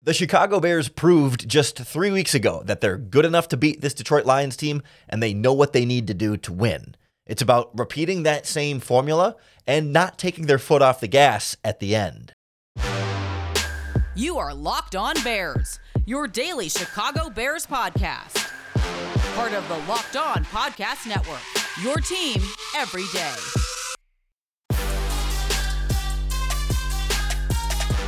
The Chicago Bears proved just three weeks ago that they're good enough to beat this Detroit Lions team and they know what they need to do to win. It's about repeating that same formula and not taking their foot off the gas at the end. You are Locked On Bears, your daily Chicago Bears podcast. Part of the Locked On Podcast Network, your team every day.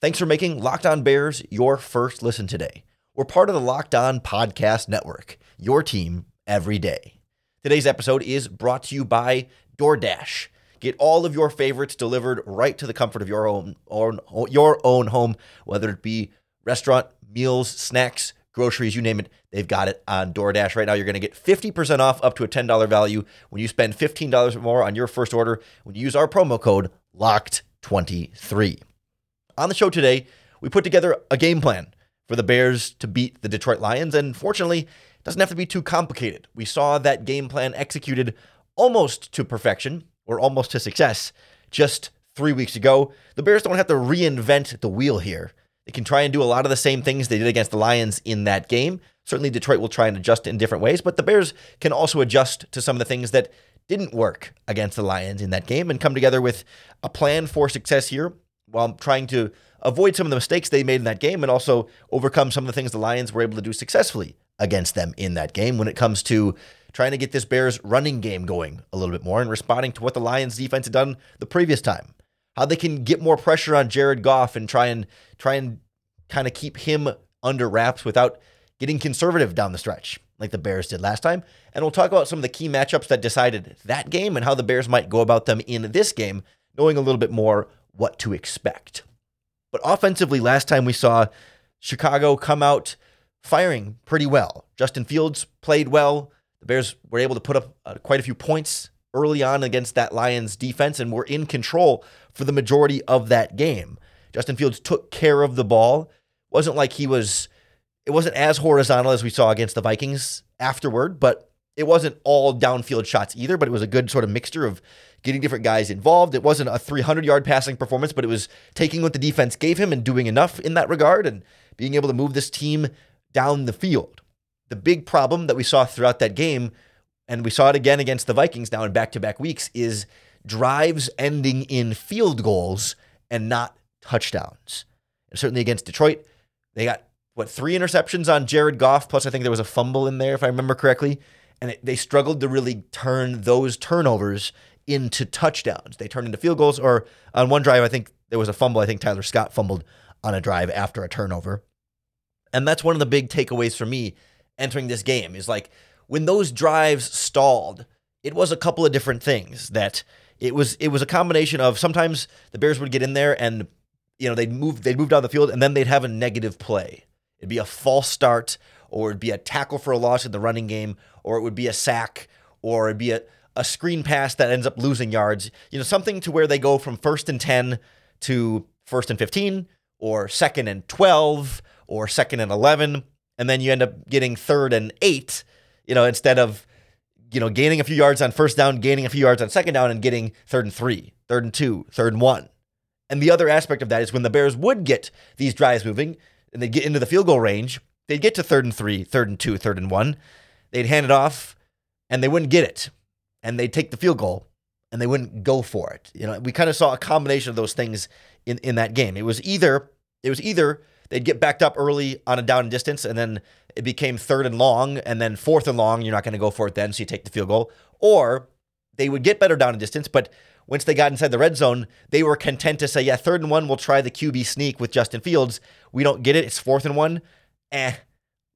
Thanks for making Locked On Bears your first listen today. We're part of the Locked On Podcast Network, your team every day. Today's episode is brought to you by DoorDash. Get all of your favorites delivered right to the comfort of your own, your own home, whether it be restaurant, meals, snacks, groceries, you name it, they've got it on DoorDash right now. You're going to get 50% off up to a $10 value when you spend $15 or more on your first order when you use our promo code LOCKED23. On the show today, we put together a game plan for the Bears to beat the Detroit Lions, and fortunately, it doesn't have to be too complicated. We saw that game plan executed almost to perfection or almost to success just three weeks ago. The Bears don't have to reinvent the wheel here. They can try and do a lot of the same things they did against the Lions in that game. Certainly, Detroit will try and adjust in different ways, but the Bears can also adjust to some of the things that didn't work against the Lions in that game and come together with a plan for success here while trying to avoid some of the mistakes they made in that game and also overcome some of the things the Lions were able to do successfully against them in that game when it comes to trying to get this Bears running game going a little bit more and responding to what the Lions defense had done the previous time. How they can get more pressure on Jared Goff and try and try and kind of keep him under wraps without getting conservative down the stretch like the Bears did last time. And we'll talk about some of the key matchups that decided that game and how the Bears might go about them in this game, knowing a little bit more what to expect. But offensively, last time we saw Chicago come out firing pretty well. Justin Fields played well. The Bears were able to put up uh, quite a few points early on against that Lions defense and were in control for the majority of that game. Justin Fields took care of the ball. Wasn't like he was it wasn't as horizontal as we saw against the Vikings afterward, but it wasn't all downfield shots either, but it was a good sort of mixture of getting different guys involved. It wasn't a 300 yard passing performance, but it was taking what the defense gave him and doing enough in that regard and being able to move this team down the field. The big problem that we saw throughout that game, and we saw it again against the Vikings now in back to back weeks, is drives ending in field goals and not touchdowns. And certainly against Detroit, they got what three interceptions on Jared Goff, plus I think there was a fumble in there if I remember correctly. And they struggled to really turn those turnovers into touchdowns. They turned into field goals, or on one drive, I think there was a fumble. I think Tyler Scott fumbled on a drive after a turnover. And that's one of the big takeaways for me entering this game is like when those drives stalled, it was a couple of different things that it was it was a combination of sometimes the Bears would get in there and you know they'd move they'd move down the field and then they'd have a negative play. It'd be a false start or it'd be a tackle for a loss in the running game or it would be a sack or it'd be a a screen pass that ends up losing yards. You know, something to where they go from first and 10 to first and 15 or second and 12 or second and 11. And then you end up getting third and eight, you know, instead of, you know, gaining a few yards on first down, gaining a few yards on second down, and getting third and three, third and two, third and one. And the other aspect of that is when the Bears would get these drives moving and they'd get into the field goal range, they'd get to third and three, third and two, third and one. They'd hand it off and they wouldn't get it and they'd take the field goal and they wouldn't go for it. You know, we kind of saw a combination of those things in, in that game. It was either it was either they'd get backed up early on a down and distance and then it became third and long and then fourth and long, you're not going to go for it then, so you take the field goal. Or they would get better down and distance, but once they got inside the red zone, they were content to say, yeah, third and one, we'll try the QB sneak with Justin Fields. We don't get it. It's fourth and one. Eh,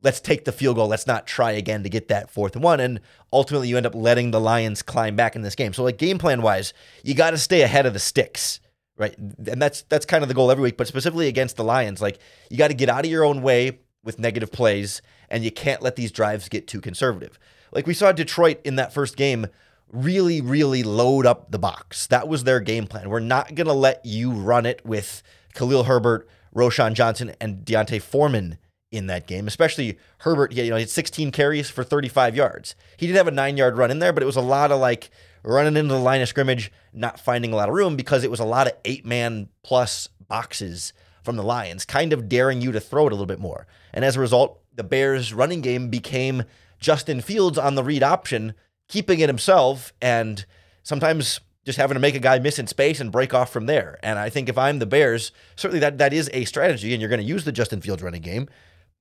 let's take the field goal. Let's not try again to get that fourth and one. And ultimately, you end up letting the Lions climb back in this game. So, like game plan wise, you got to stay ahead of the sticks right? And that's that's kind of the goal every week, but specifically against the Lions, like you got to get out of your own way with negative plays, and you can't let these drives get too conservative. Like we saw Detroit in that first game really, really load up the box. That was their game plan. We're not going to let you run it with Khalil Herbert, Roschon Johnson, and D'Onta Foreman in that game, especially Herbert. You know, he had 16 carries for 35 yards. He did have a nine yard run in there, but it was a lot of like running into the line of scrimmage, not finding a lot of room because it was a lot of eight man plus boxes from the Lions, kind of daring you to throw it a little bit more. And as a result, the Bears' running game became Justin Fields on the read option, keeping it himself and sometimes just having to make a guy miss in space and break off from there. And I think if I'm the Bears, certainly that that is a strategy, and you're going to use the Justin Fields running game.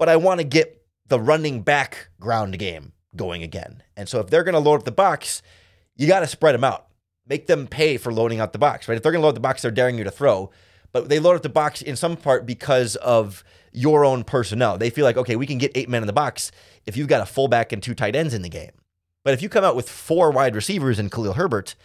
But I want to get the running back ground game going again. And so if they're going to load up the box, you got to spread them out. Make them pay for loading out the box, right? If they're going to load the box, they're daring you to throw. But they load up the box in some part because of your own personnel. They feel like, okay, we can get eight men in the box if you've got a fullback and two tight ends in the game. But if you come out with four wide receivers and Khalil Herbert,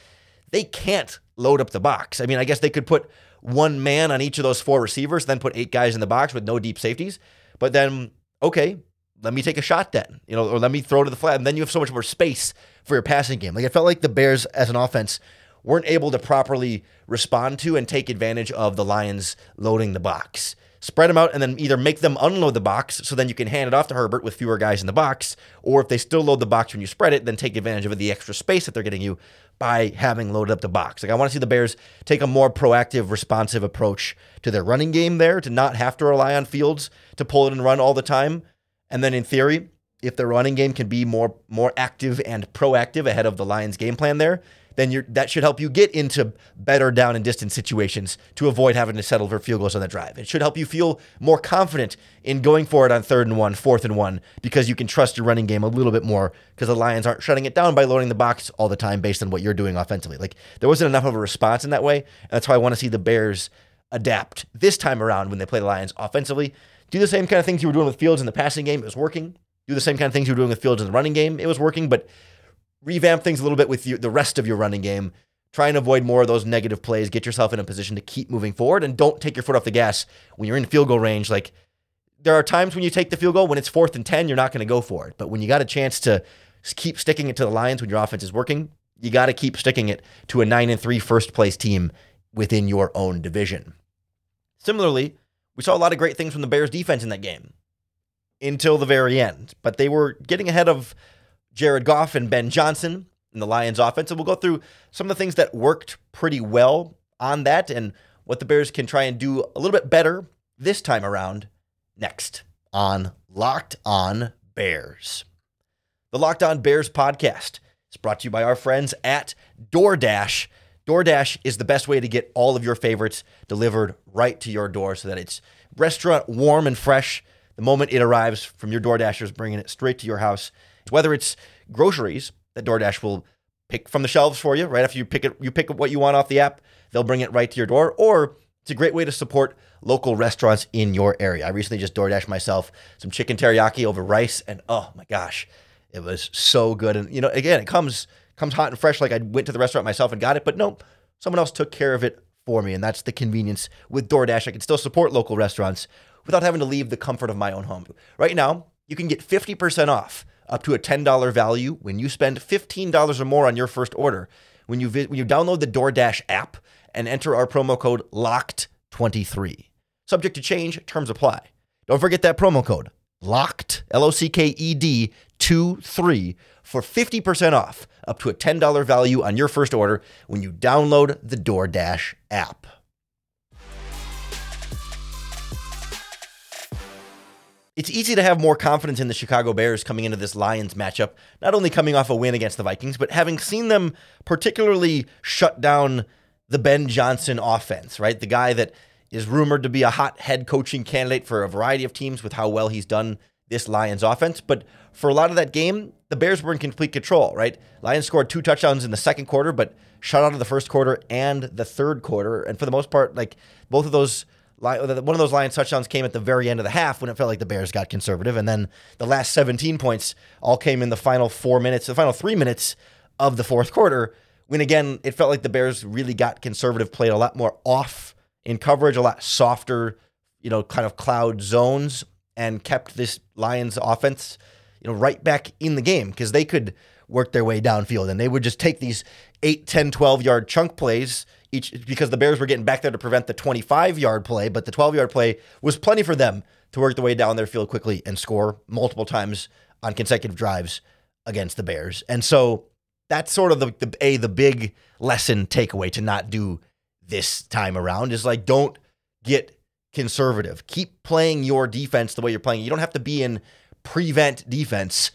they can't load up the box. I mean, I guess they could put one man on each of those four receivers, then put eight guys in the box with no deep safeties. But then, okay, let me take a shot then, you know, or let me throw to the flat. And then you have so much more space for your passing game. Like it felt like the Bears as an offense weren't able to properly respond to and take advantage of the Lions loading the box. Spread them out and then either make them unload the box so then you can hand it off to Herbert with fewer guys in the box, or if they still load the box when you spread it, then take advantage of the extra space that they're getting you by having loaded up the box. Like I want to see the Bears take a more proactive, responsive approach to their running game there, to not have to rely on Fields to pull it and run all the time. And then in theory, if their running game can be more more active and proactive ahead of the Lions game plan there, then you're, that should help you get into better down and distance situations to avoid having to settle for field goals on the drive. It should help you feel more confident in going for it on third and one, fourth and one, because you can trust your running game a little bit more because the Lions aren't shutting it down by loading the box all the time based on what you're doing offensively. Like there wasn't enough of a response in that way. And that's why I want to see the Bears adapt this time around when they play the Lions offensively. Do the same kind of things you were doing with Fields in the passing game. It was working. Do the same kind of things you were doing with Fields in the running game. It was working, but revamp things a little bit with the rest of your running game. Try and avoid more of those negative plays. Get yourself in a position to keep moving forward and don't take your foot off the gas when you're in field goal range. Like there are times when you take the field goal when it's fourth and 10, you're not going to go for it. But when you got a chance to keep sticking it to the Lions when your offense is working, you got to keep sticking it to a 9 and 3 first place team within your own division. Similarly, we saw a lot of great things from the Bears defense in that game until the very end, but they were getting ahead of Jared Goff and Ben Johnson in the Lions offense. And we'll go through some of the things that worked pretty well on that and what the Bears can try and do a little bit better this time around next on Locked On Bears. The Locked On Bears podcast is brought to you by our friends at DoorDash. DoorDash is the best way to get all of your favorites delivered right to your door so that it's restaurant warm and fresh the moment it arrives from your DoorDashers, bringing it straight to your house whether it's groceries that DoorDash will pick from the shelves for you right after you pick it, you pick what you want off the app. They'll bring it right to your door, or it's a great way to support local restaurants in your area. I recently just DoorDash myself some chicken teriyaki over rice, and oh my gosh, it was so good. And you know, again, it comes comes hot and fresh. Like I went to the restaurant myself and got it, but no, someone else took care of it for me, and that's the convenience with DoorDash. I can still support local restaurants without having to leave the comfort of my own home. Right now, you can get 50% off up to a $10 value when you spend $15 or more on your first order. When you vi- when you download the DoorDash app and enter our promo code LOCKED23. Subject to change, terms apply. Don't forget that promo code LOCKED, L O C K E D 2 3 for 50% off up to a $10 value on your first order when you download the DoorDash app. It's easy to have more confidence in the Chicago Bears coming into this Lions matchup, not only coming off a win against the Vikings, but having seen them particularly shut down the Ben Johnson offense, right? The guy that is rumored to be a hot head coaching candidate for a variety of teams with how well he's done this Lions offense. But for a lot of that game, the Bears were in complete control, right? Lions scored two touchdowns in the second quarter, but shut out of the first quarter and the third quarter. And for the most part, like both of those one of those Lions touchdowns came at the very end of the half when it felt like the Bears got conservative, and then the last 17 points all came in the final four minutes, the final three minutes of the fourth quarter when again, it felt like the Bears really got conservative, played a lot more off in coverage, a lot softer, you know, kind of cloud zones, and kept this Lions offense, you know, right back in the game because they could work their way downfield and they would just take these 8, 10, 12 yard chunk plays each because the Bears were getting back there to prevent the 25 yard play, but the 12 yard play was plenty for them to work their way down their field quickly and score multiple times on consecutive drives against the Bears. And so that's sort of the, the a the big lesson takeaway to not do this time around is like don't get conservative. Keep playing your defense the way you're playing. You don't have to be in prevent defense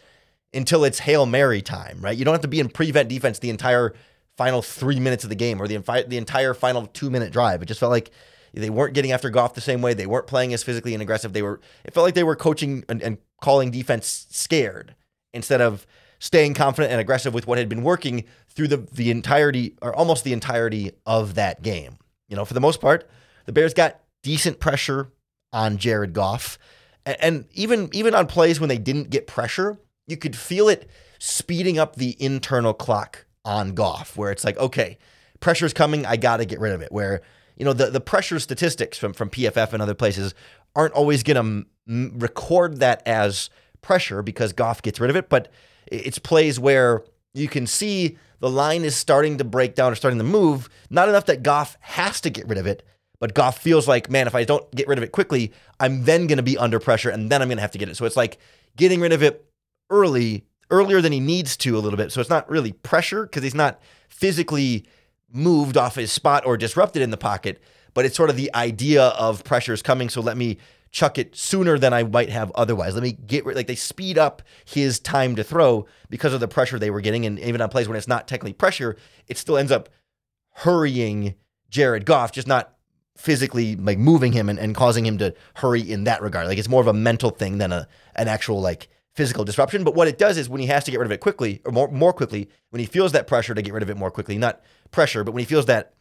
until it's Hail Mary time, right? You don't have to be in prevent defense the entire final three minutes of the game or the, the entire final two minute drive. It just felt like they weren't getting after Goff the same way. They weren't playing as physically and aggressive. They were. It felt like they were coaching and, and calling defense scared instead of staying confident and aggressive with what had been working through the the entirety or almost the entirety of that game. You know, for the most part, the Bears got decent pressure on Jared Goff, and, and even even on plays when they didn't get pressure, you could feel it speeding up the internal clock on Goff, where it's like, okay, pressure's coming, I got to get rid of it. Where you know the the pressure statistics from from PFF and other places aren't always going to m- record that as pressure because Goff gets rid of it, but it's plays where you can see the line is starting to break down or starting to move. Not enough that Goff has to get rid of it, but Goff feels like, man, if I don't get rid of it quickly, I'm then going to be under pressure and then I'm going to have to get it. So it's like getting rid of it early, earlier than he needs to a little bit. So it's not really pressure because he's not physically moved off his spot or disrupted in the pocket, but it's sort of the idea of pressure is coming. So let me chuck it sooner than I might have otherwise. Let me get like they speed up his time to throw because of the pressure they were getting, and even on plays when it's not technically pressure, it still ends up hurrying Jared Goff, just not physically like moving him and, and causing him to hurry in that regard. Like it's more of a mental thing than a an actual like physical disruption. But what it does is when he has to get rid of it quickly or more more quickly, when he feels that pressure to get rid of it more quickly, not pressure, but when he feels that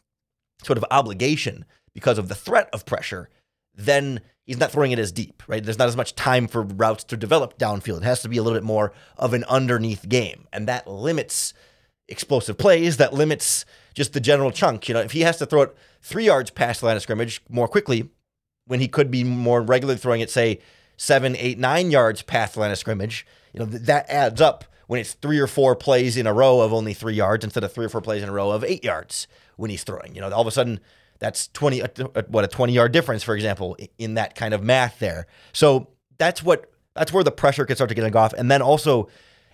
sort of obligation because of the threat of pressure, then he's not throwing it as deep, right? There's not as much time for routes to develop downfield. It has to be a little bit more of an underneath game. And that limits explosive plays, that limits just the general chunk. You know, if he has to throw it three yards past the line of scrimmage more quickly, when he could be more regularly throwing it, say, seven, eight, nine yards past line of scrimmage, you know, th- that adds up when it's three or four plays in a row of only three yards instead of three or four plays in a row of eight yards when he's throwing. You know, all of a sudden that's 20, what a 20 yard difference, for example, in that kind of math there. So that's what, that's where the pressure could start to get off. And then also,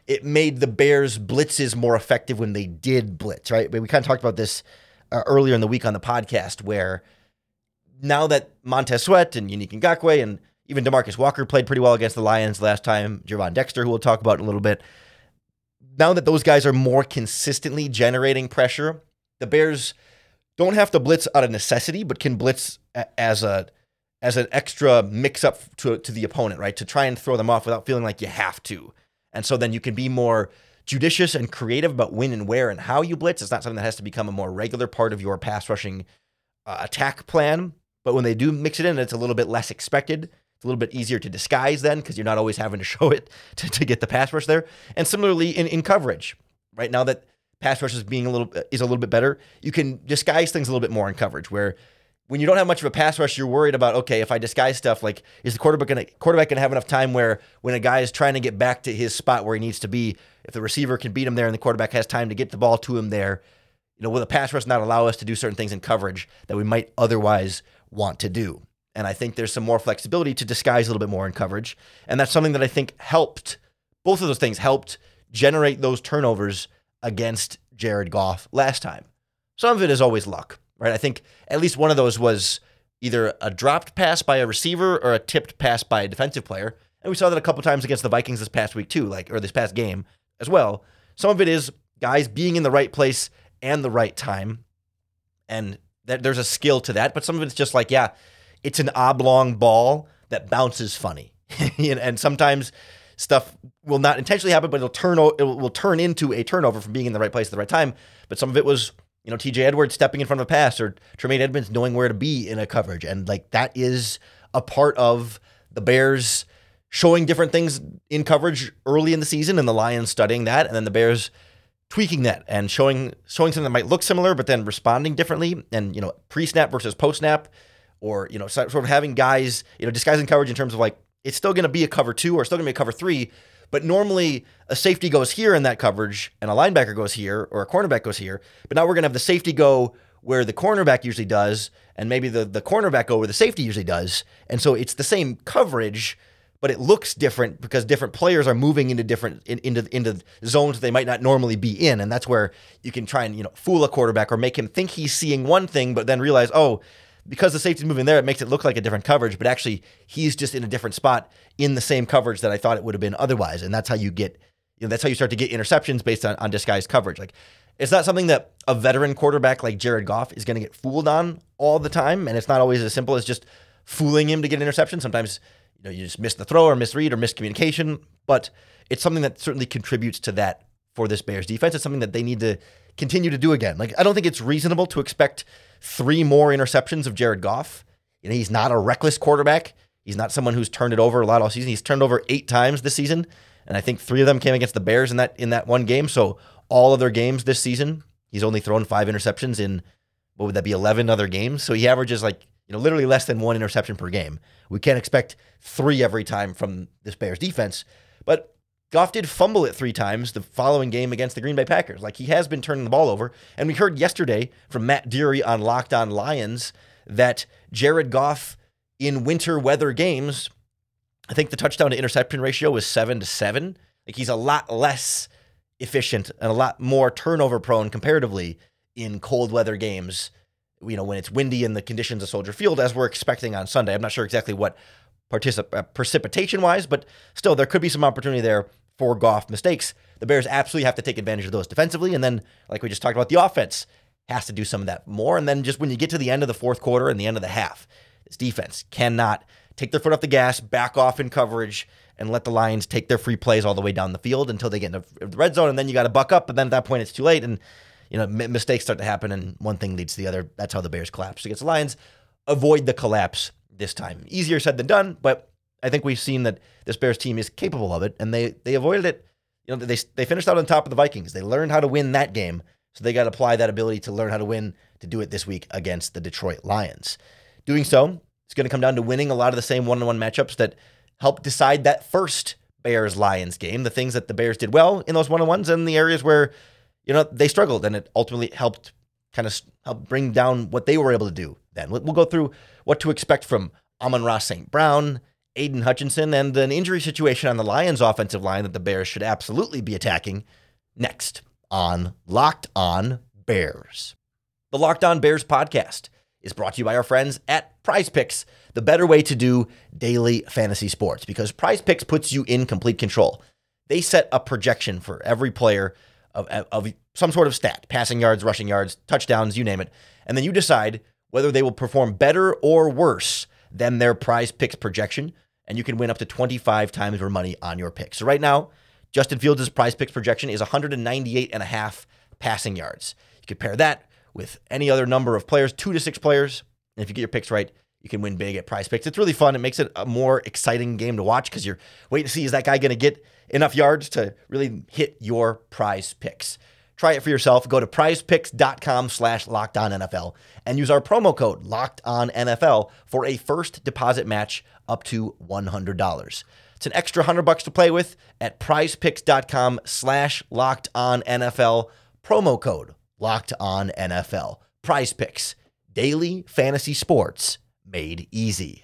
it made the Bears' blitzes more effective when they did blitz, right? We kind of talked about this uh, earlier in the week on the podcast, where now that Montez Sweat and Yannick Ngakoue and even Demarcus Walker played pretty well against the Lions last time, Gervon Dexter, who we'll talk about in a little bit. Now that those guys are more consistently generating pressure, the Bears don't have to blitz out of necessity, but can blitz as a as an extra mix up to to the opponent, right? To try and throw them off without feeling like you have to. And so then you can be more judicious and creative about when and where and how you blitz. It's not something that has to become a more regular part of your pass rushing uh, attack plan. But when they do mix it in, it's a little bit less expected. It's a little bit easier to disguise then because you're not always having to show it to, to get the pass rush there. And similarly in, in coverage, right now that pass rush is being a little is a little bit better, you can disguise things a little bit more in coverage. Where when you don't have much of a pass rush, you're worried about okay, if I disguise stuff, like is the quarterback gonna quarterback gonna have enough time where when a guy is trying to get back to his spot where he needs to be, if the receiver can beat him there and the quarterback has time to get the ball to him there, you know, will the pass rush not allow us to do certain things in coverage that we might otherwise want to do? And I think there's some more flexibility to disguise a little bit more in coverage, and that's something that I think helped. Both of those things helped generate those turnovers against Jared Goff last time. Some of it is always luck, right? I think at least one of those was either a dropped pass by a receiver or a tipped pass by a defensive player. And we saw that a couple times against the Vikings this past week too, like or this past game as well. Some of it is guys being in the right place and the right time. And that there's a skill to that, but some of it's just like, yeah, it's an oblong ball that bounces funny. and sometimes stuff will not intentionally happen, but it'll turn it will turn into a turnover from being in the right place at the right time. But some of it was, you know, TJ Edwards stepping in front of a pass or Tremaine Edmunds knowing where to be in a coverage, and like that is a part of the Bears showing different things in coverage early in the season, and the Lions studying that, and then the Bears tweaking that and showing showing something that might look similar, but then responding differently, and you know, pre-snap versus post-snap, or you know, sort of having guys, you know, disguising coverage in terms of like it's still going to be a cover two or still going to be a cover three, but normally a safety goes here in that coverage and a linebacker goes here or a cornerback goes here. But now we're going to have the safety go where the cornerback usually does, and maybe the, the cornerback go where the safety usually does. And so it's the same coverage, but it looks different because different players are moving into different in, into into zones they might not normally be in, and that's where you can try and you know fool a quarterback or make him think he's seeing one thing, but then realize oh because the safety's moving there, it makes it look like a different coverage, but actually he's just in a different spot in the same coverage that I thought it would have been otherwise. And that's how you get, you know, that's how you start to get interceptions based on, on disguised coverage. Like it's not something that a veteran quarterback like Jared Goff is going to get fooled on all the time. And it's not always as simple as just fooling him to get an interception. Sometimes, you know, you just miss the throw or misread or miscommunication, but it's something that certainly contributes to that for this Bears defense. It's something that they need to continue to do again. Like I don't think it's reasonable to expect three more interceptions of Jared Goff. You know, he's not a reckless quarterback. He's not someone who's turned it over a lot all season. He's turned over eight times this season, and I think three of them came against the Bears in that in that one game. So all other games this season, he's only thrown five interceptions in what would that be, eleven other games? So he averages like you know literally less than one interception per game. We can't expect three every time from this Bears defense, but Goff did fumble it three times the following game against the Green Bay Packers. Like he has been turning the ball over. And we heard yesterday from Matt Dery on Locked On Lions that Jared Goff in winter weather games, I think the touchdown to interception ratio was seven to seven. Like he's a lot less efficient and a lot more turnover prone comparatively in cold weather games. You know, when it's windy and the conditions of Soldier Field, as we're expecting on Sunday. I'm not sure exactly what particip- uh, precipitation wise, but still, there could be some opportunity there for Goff mistakes. The Bears absolutely have to take advantage of those defensively. And then, like we just talked about, the offense has to do some of that more. And then, just when you get to the end of the fourth quarter and the end of the half, this defense cannot take their foot off the gas, back off in coverage, and let the Lions take their free plays all the way down the field until they get into the red zone. And then you got to buck up. And then at that point, it's too late. And, you know, mistakes start to happen, and one thing leads to the other. That's how the Bears collapse against the Lions. Avoid the collapse this time. Easier said than done, but I think we've seen that this Bears team is capable of it, and they they avoided it. You know, they they finished out on top of the Vikings. They learned how to win that game, so they got to apply that ability to learn how to win to do it this week against the Detroit Lions. Doing so, it's going to come down to winning a lot of the same one-on-one matchups that helped decide that first Bears Lions game. The things that the Bears did well in those one-on-ones, and the areas where you know they struggled, and it ultimately helped kind of help bring down what they were able to do. Then we'll go through what to expect from Amon-Ra St. Brown, Aidan Hutchinson, and an injury situation on the Lions offensive line that the Bears should absolutely be attacking next on Locked On Bears. The Locked On Bears podcast is brought to you by our friends at PrizePicks, the better way to do daily fantasy sports because PrizePicks puts you in complete control. They set a projection for every player of, of some sort of stat passing yards, rushing yards, touchdowns, you name it. And then you decide whether they will perform better or worse than their PrizePicks projection, and you can win up to 25 times more money on your pick. So right now, Justin Fields' PrizePicks projection is 198 and a half passing yards. You could pair that with any other number of players, two to six players. And if you get your picks right, you can win big at PrizePicks. It's really fun. It makes it a more exciting game to watch because you're waiting to see is that guy going to get enough yards to really hit your PrizePicks. Try it for yourself. Go to prizepicks.com slash NFL and use our promo code locked on NFL for a first deposit match up to $100. It's an extra 100 bucks to play with at prizepicks.com slash NFL. Promo code locked on NFL. Daily fantasy sports made easy.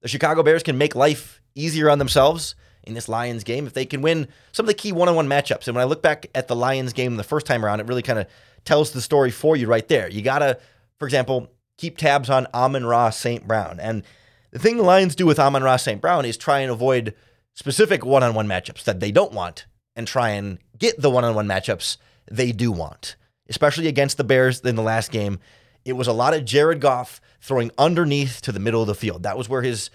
The Chicago Bears can make life easier on themselves in this Lions game if they can win some of the key one on one matchups. And when I look back at the Lions game the first time around, it really kind of tells the story for you right there. You got to, for example, keep tabs on Amon-Ra St. Brown. And the thing the Lions do with Amon-Ra St. Brown is try and avoid specific one on one matchups that they don't want and try and get the one on one matchups they do want, especially against the Bears in the last game. It was a lot of Jared Goff throwing underneath to the middle of the field. That was where his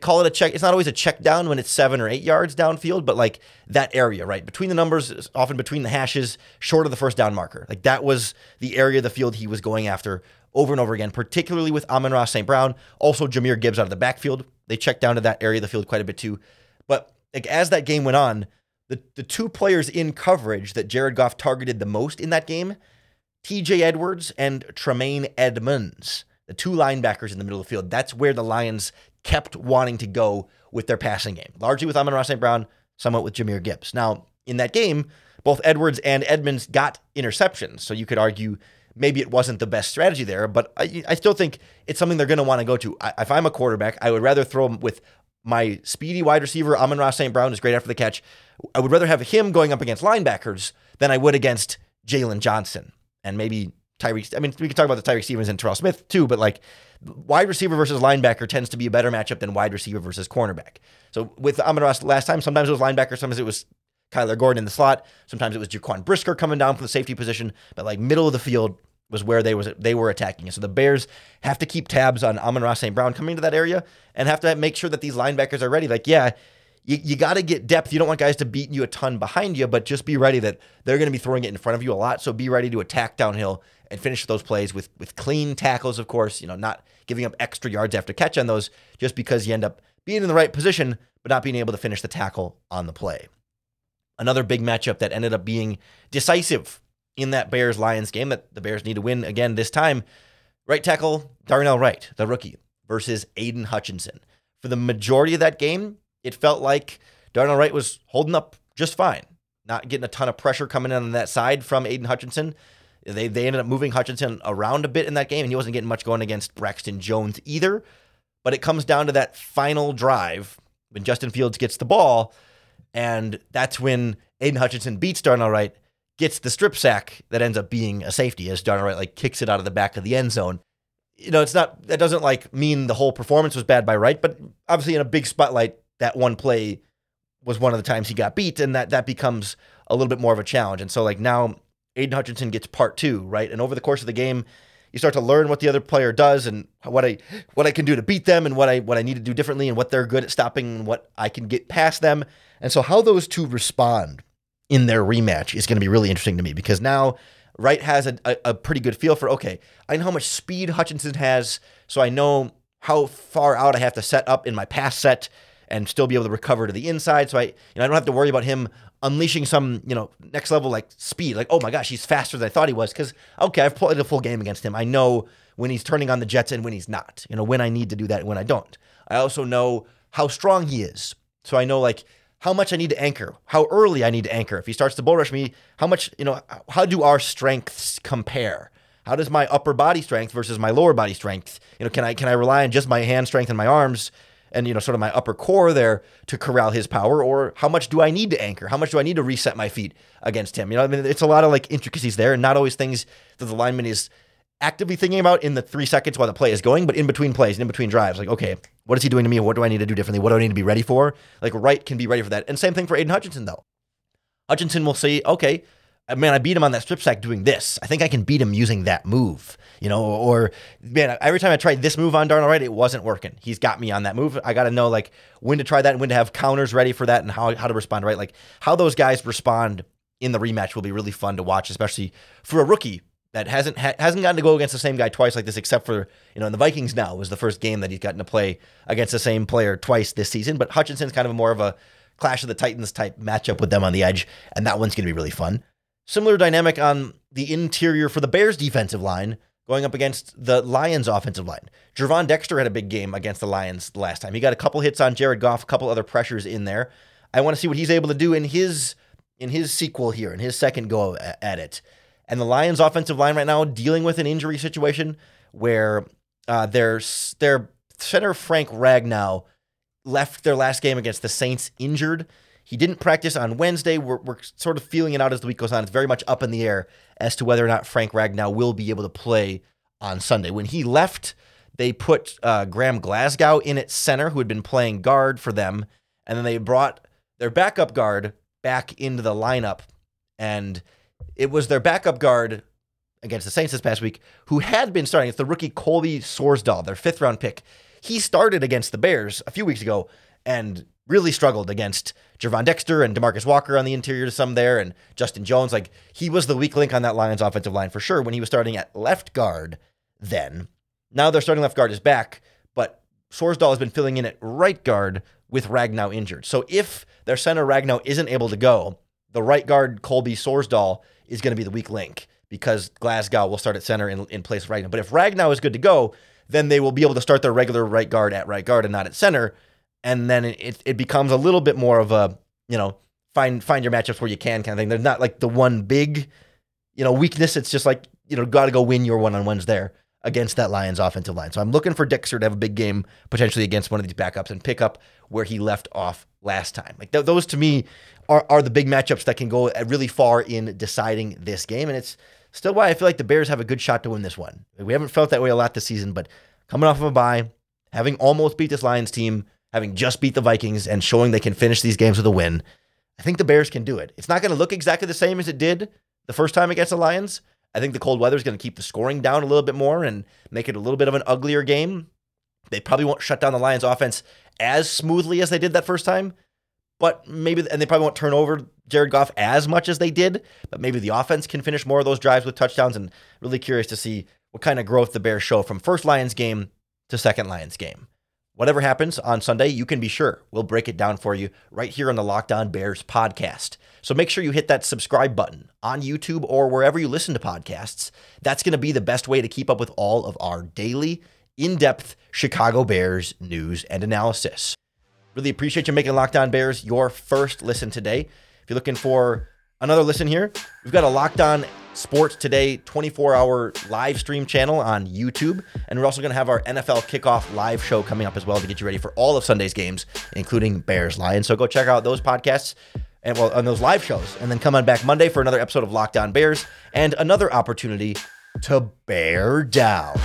call it a check. It's not always a check down when it's seven or eight yards downfield, but like that area, right? Between the numbers, often between the hashes, short of the first down marker. Like that was the area of the field he was going after over and over again, particularly with Amon-Ra St. Brown. Also, Jahmyr Gibbs out of the backfield. They checked down to that area of the field quite a bit too. But like as that game went on, the the two players in coverage that Jared Goff targeted the most in that game, TJ Edwards and Tremaine Edmunds, the two linebackers in the middle of the field. That's where the Lions kept wanting to go with their passing game, largely with Amon-Ra St. Brown, somewhat with Jahmyr Gibbs. Now, in that game, both Edwards and Edmunds got interceptions, so you could argue maybe it wasn't the best strategy there, but I, I still think it's something they're going to want to go to. I, if I'm a quarterback, I would rather throw with my speedy wide receiver, Amon-Ra St. Brown, is great after the catch. I would rather have him going up against linebackers than I would against Jaylon Johnson and maybe Tyrique. I mean, we could talk about the Tyrique Stevenson and Terrell Smith too, but like wide receiver versus linebacker tends to be a better matchup than wide receiver versus cornerback. So with Amon-Ra last time, sometimes it was linebacker, sometimes it was Kyler Gordon in the slot, sometimes it was Jaquan Brisker coming down from the safety position, but like middle of the field, was where they was they were attacking. So the Bears have to keep tabs on Amon-Ra St. Brown coming to that area and have to make sure that these linebackers are ready. Like, yeah, you, you got to get depth. You don't want guys to beat you a ton behind you, but just be ready that they're going to be throwing it in front of you a lot. So be ready to attack downhill and finish those plays with with clean tackles, of course. You know, not giving up extra yards after catch on those just because you end up being in the right position, but not being able to finish the tackle on the play. Another big matchup that ended up being decisive in that Bears Lions game that the Bears need to win again this time. Right tackle Darnell Wright, the rookie, versus Aidan Hutchinson. For the majority of that game, it felt like Darnell Wright was holding up just fine, not getting a ton of pressure coming in on that side from Aidan Hutchinson. They, they ended up moving Hutchinson around a bit in that game, and he wasn't getting much going against Braxton Jones either. But it comes down to that final drive when Justin Fields gets the ball, and that's when Aidan Hutchinson beats Darnell Wright gets the strip sack that ends up being a safety as Darnell Wright like kicks it out of the back of the end zone. You know, it's not that doesn't like mean the whole performance was bad by Wright, but obviously in a big spotlight, that one play was one of the times he got beat, and that that becomes a little bit more of a challenge. And so like now Aidan Hutchinson gets part two, right? And over the course of the game, you start to learn what the other player does and what I what I can do to beat them and what I what I need to do differently and what they're good at stopping and what I can get past them. And so how those two respond in their rematch is going to be really interesting to me because now Wright has a, a, a, pretty good feel for okay, I know how much speed Hutchinson has, so I know how far out I have to set up in my pass set and still be able to recover to the inside. So I, you know, I don't have to worry about him unleashing some, you know, next level like speed. Like, oh my gosh, he's faster than I thought he was. Because okay, I've played a full game against him. I know when he's turning on the jets and when he's not. You know, when I need to do that and when I don't. I also know how strong he is. So I know like how much I need to anchor, how early I need to anchor. If he starts to bull rush me, how much, you know, how do our strengths compare? How does my upper body strength versus my lower body strength, you know, can I can I rely on just my hand strength and my arms and you know sort of my upper core there to corral his power or how much do I need to anchor? How much do I need to reset my feet against him? You know, I mean it's a lot of like intricacies there and not always things that the lineman is actively thinking about in the three seconds while the play is going, but in between plays and in between drives, like, okay, what is he doing to me? What do I need to do differently? What do I need to be ready for? Like, Wright can be ready for that. And same thing for Aidan Hutchinson, though. Hutchinson will say, okay, Uh, man, I beat him on that strip sack doing this. I think I can beat him using that move, you know, or man, every time I tried this move on Darnell Wright, it wasn't working. He's got me on that move. I got to know like when to try that and when to have counters ready for that and how, how to respond, right? Like how those guys respond in the rematch will be really fun to watch, especially for a rookie that hasn't ha- hasn't gotten to go against the same guy twice like this, except for you know in the Vikings. Now was the first game that he's gotten to play against the same player twice this season. But Hutchinson's kind of more of a Clash of the Titans type matchup with them on the edge, and that one's going to be really fun. Similar dynamic on the interior for the Bears defensive line going up against the Lions offensive line. Gervon Dexter had a big game against the Lions last time. He got a couple hits on Jared Goff, a couple other pressures in there. I want to see what he's able to do in his in his sequel here, in his second go at it. And the Lions' offensive line right now dealing with an injury situation where uh, their their center Frank Ragnow left their last game against the Saints injured. He didn't practice on Wednesday. We're, we're sort of feeling it out as the week goes on. It's very much up in the air as to whether or not Frank Ragnow will be able to play on Sunday. When he left, they put uh, Graham Glasgow in at center, who had been playing guard for them, and then they brought their backup guard back into the lineup. And it was their backup guard against the Saints this past week who had been starting. It's the rookie Colby Sorsdal, their fifth round pick. He started against the Bears a few weeks ago and really struggled against Gervon Dexter and Demarcus Walker on the interior some there and Justin Jones. Like he was the weak link on that Lions offensive line for sure when he was starting at left guard then. Now their starting left guard is back, but Sorsdal has been filling in at right guard with Ragnow injured. So if their center Ragnow isn't able to go, the right guard Colby Sorsdal is going to be the weak link because Glasgow will start at center in, in place of Ragnow. But if Ragnow is good to go, then they will be able to start their regular right guard at right guard and not at center. And then it, it becomes a little bit more of a, you know, find find your matchups where you can kind of thing. There's not like the one big, you know, weakness. It's just like, you know, got to go win your one on ones there against that Lions offensive line. So I'm looking for Dexter to have a big game potentially against one of these backups and pick up where he left off last time. Like th- those to me are, are the big matchups that can go uh, really far in deciding this game. And it's still why I feel like the Bears have a good shot to win this one. We haven't felt that way a lot this season, but coming off of a bye, having almost beat this Lions team, having just beat the Vikings, and showing they can finish these games with a win, I think the Bears can do it. It's not going to look exactly the same as it did the first time against the Lions, I think the cold weather is going to keep the scoring down a little bit more and make it a little bit of an uglier game. They probably won't shut down the Lions offense as smoothly as they did that first time, but maybe, and they probably won't turn over Jared Goff as much as they did, but maybe the offense can finish more of those drives with touchdowns. And really curious to see what kind of growth the Bears show from first Lions game to second Lions game. Whatever happens on Sunday, you can be sure we'll break it down for you right here on the Locked On Bears podcast. So make sure you hit that subscribe button on YouTube or wherever you listen to podcasts. That's going to be the best way to keep up with all of our daily, in depth Chicago Bears news and analysis. Really appreciate you making Locked On Bears your first listen today. If you're looking for another listen here, we've got a Locked On Sports Today 24 hour live stream channel on YouTube. And we're also going to have our NFL kickoff live show coming up as well to get you ready for all of Sunday's games, including Bears Lions. So go check out those podcasts and well on those live shows. And then come on back Monday for another episode of Locked On Bears and another opportunity to bear down.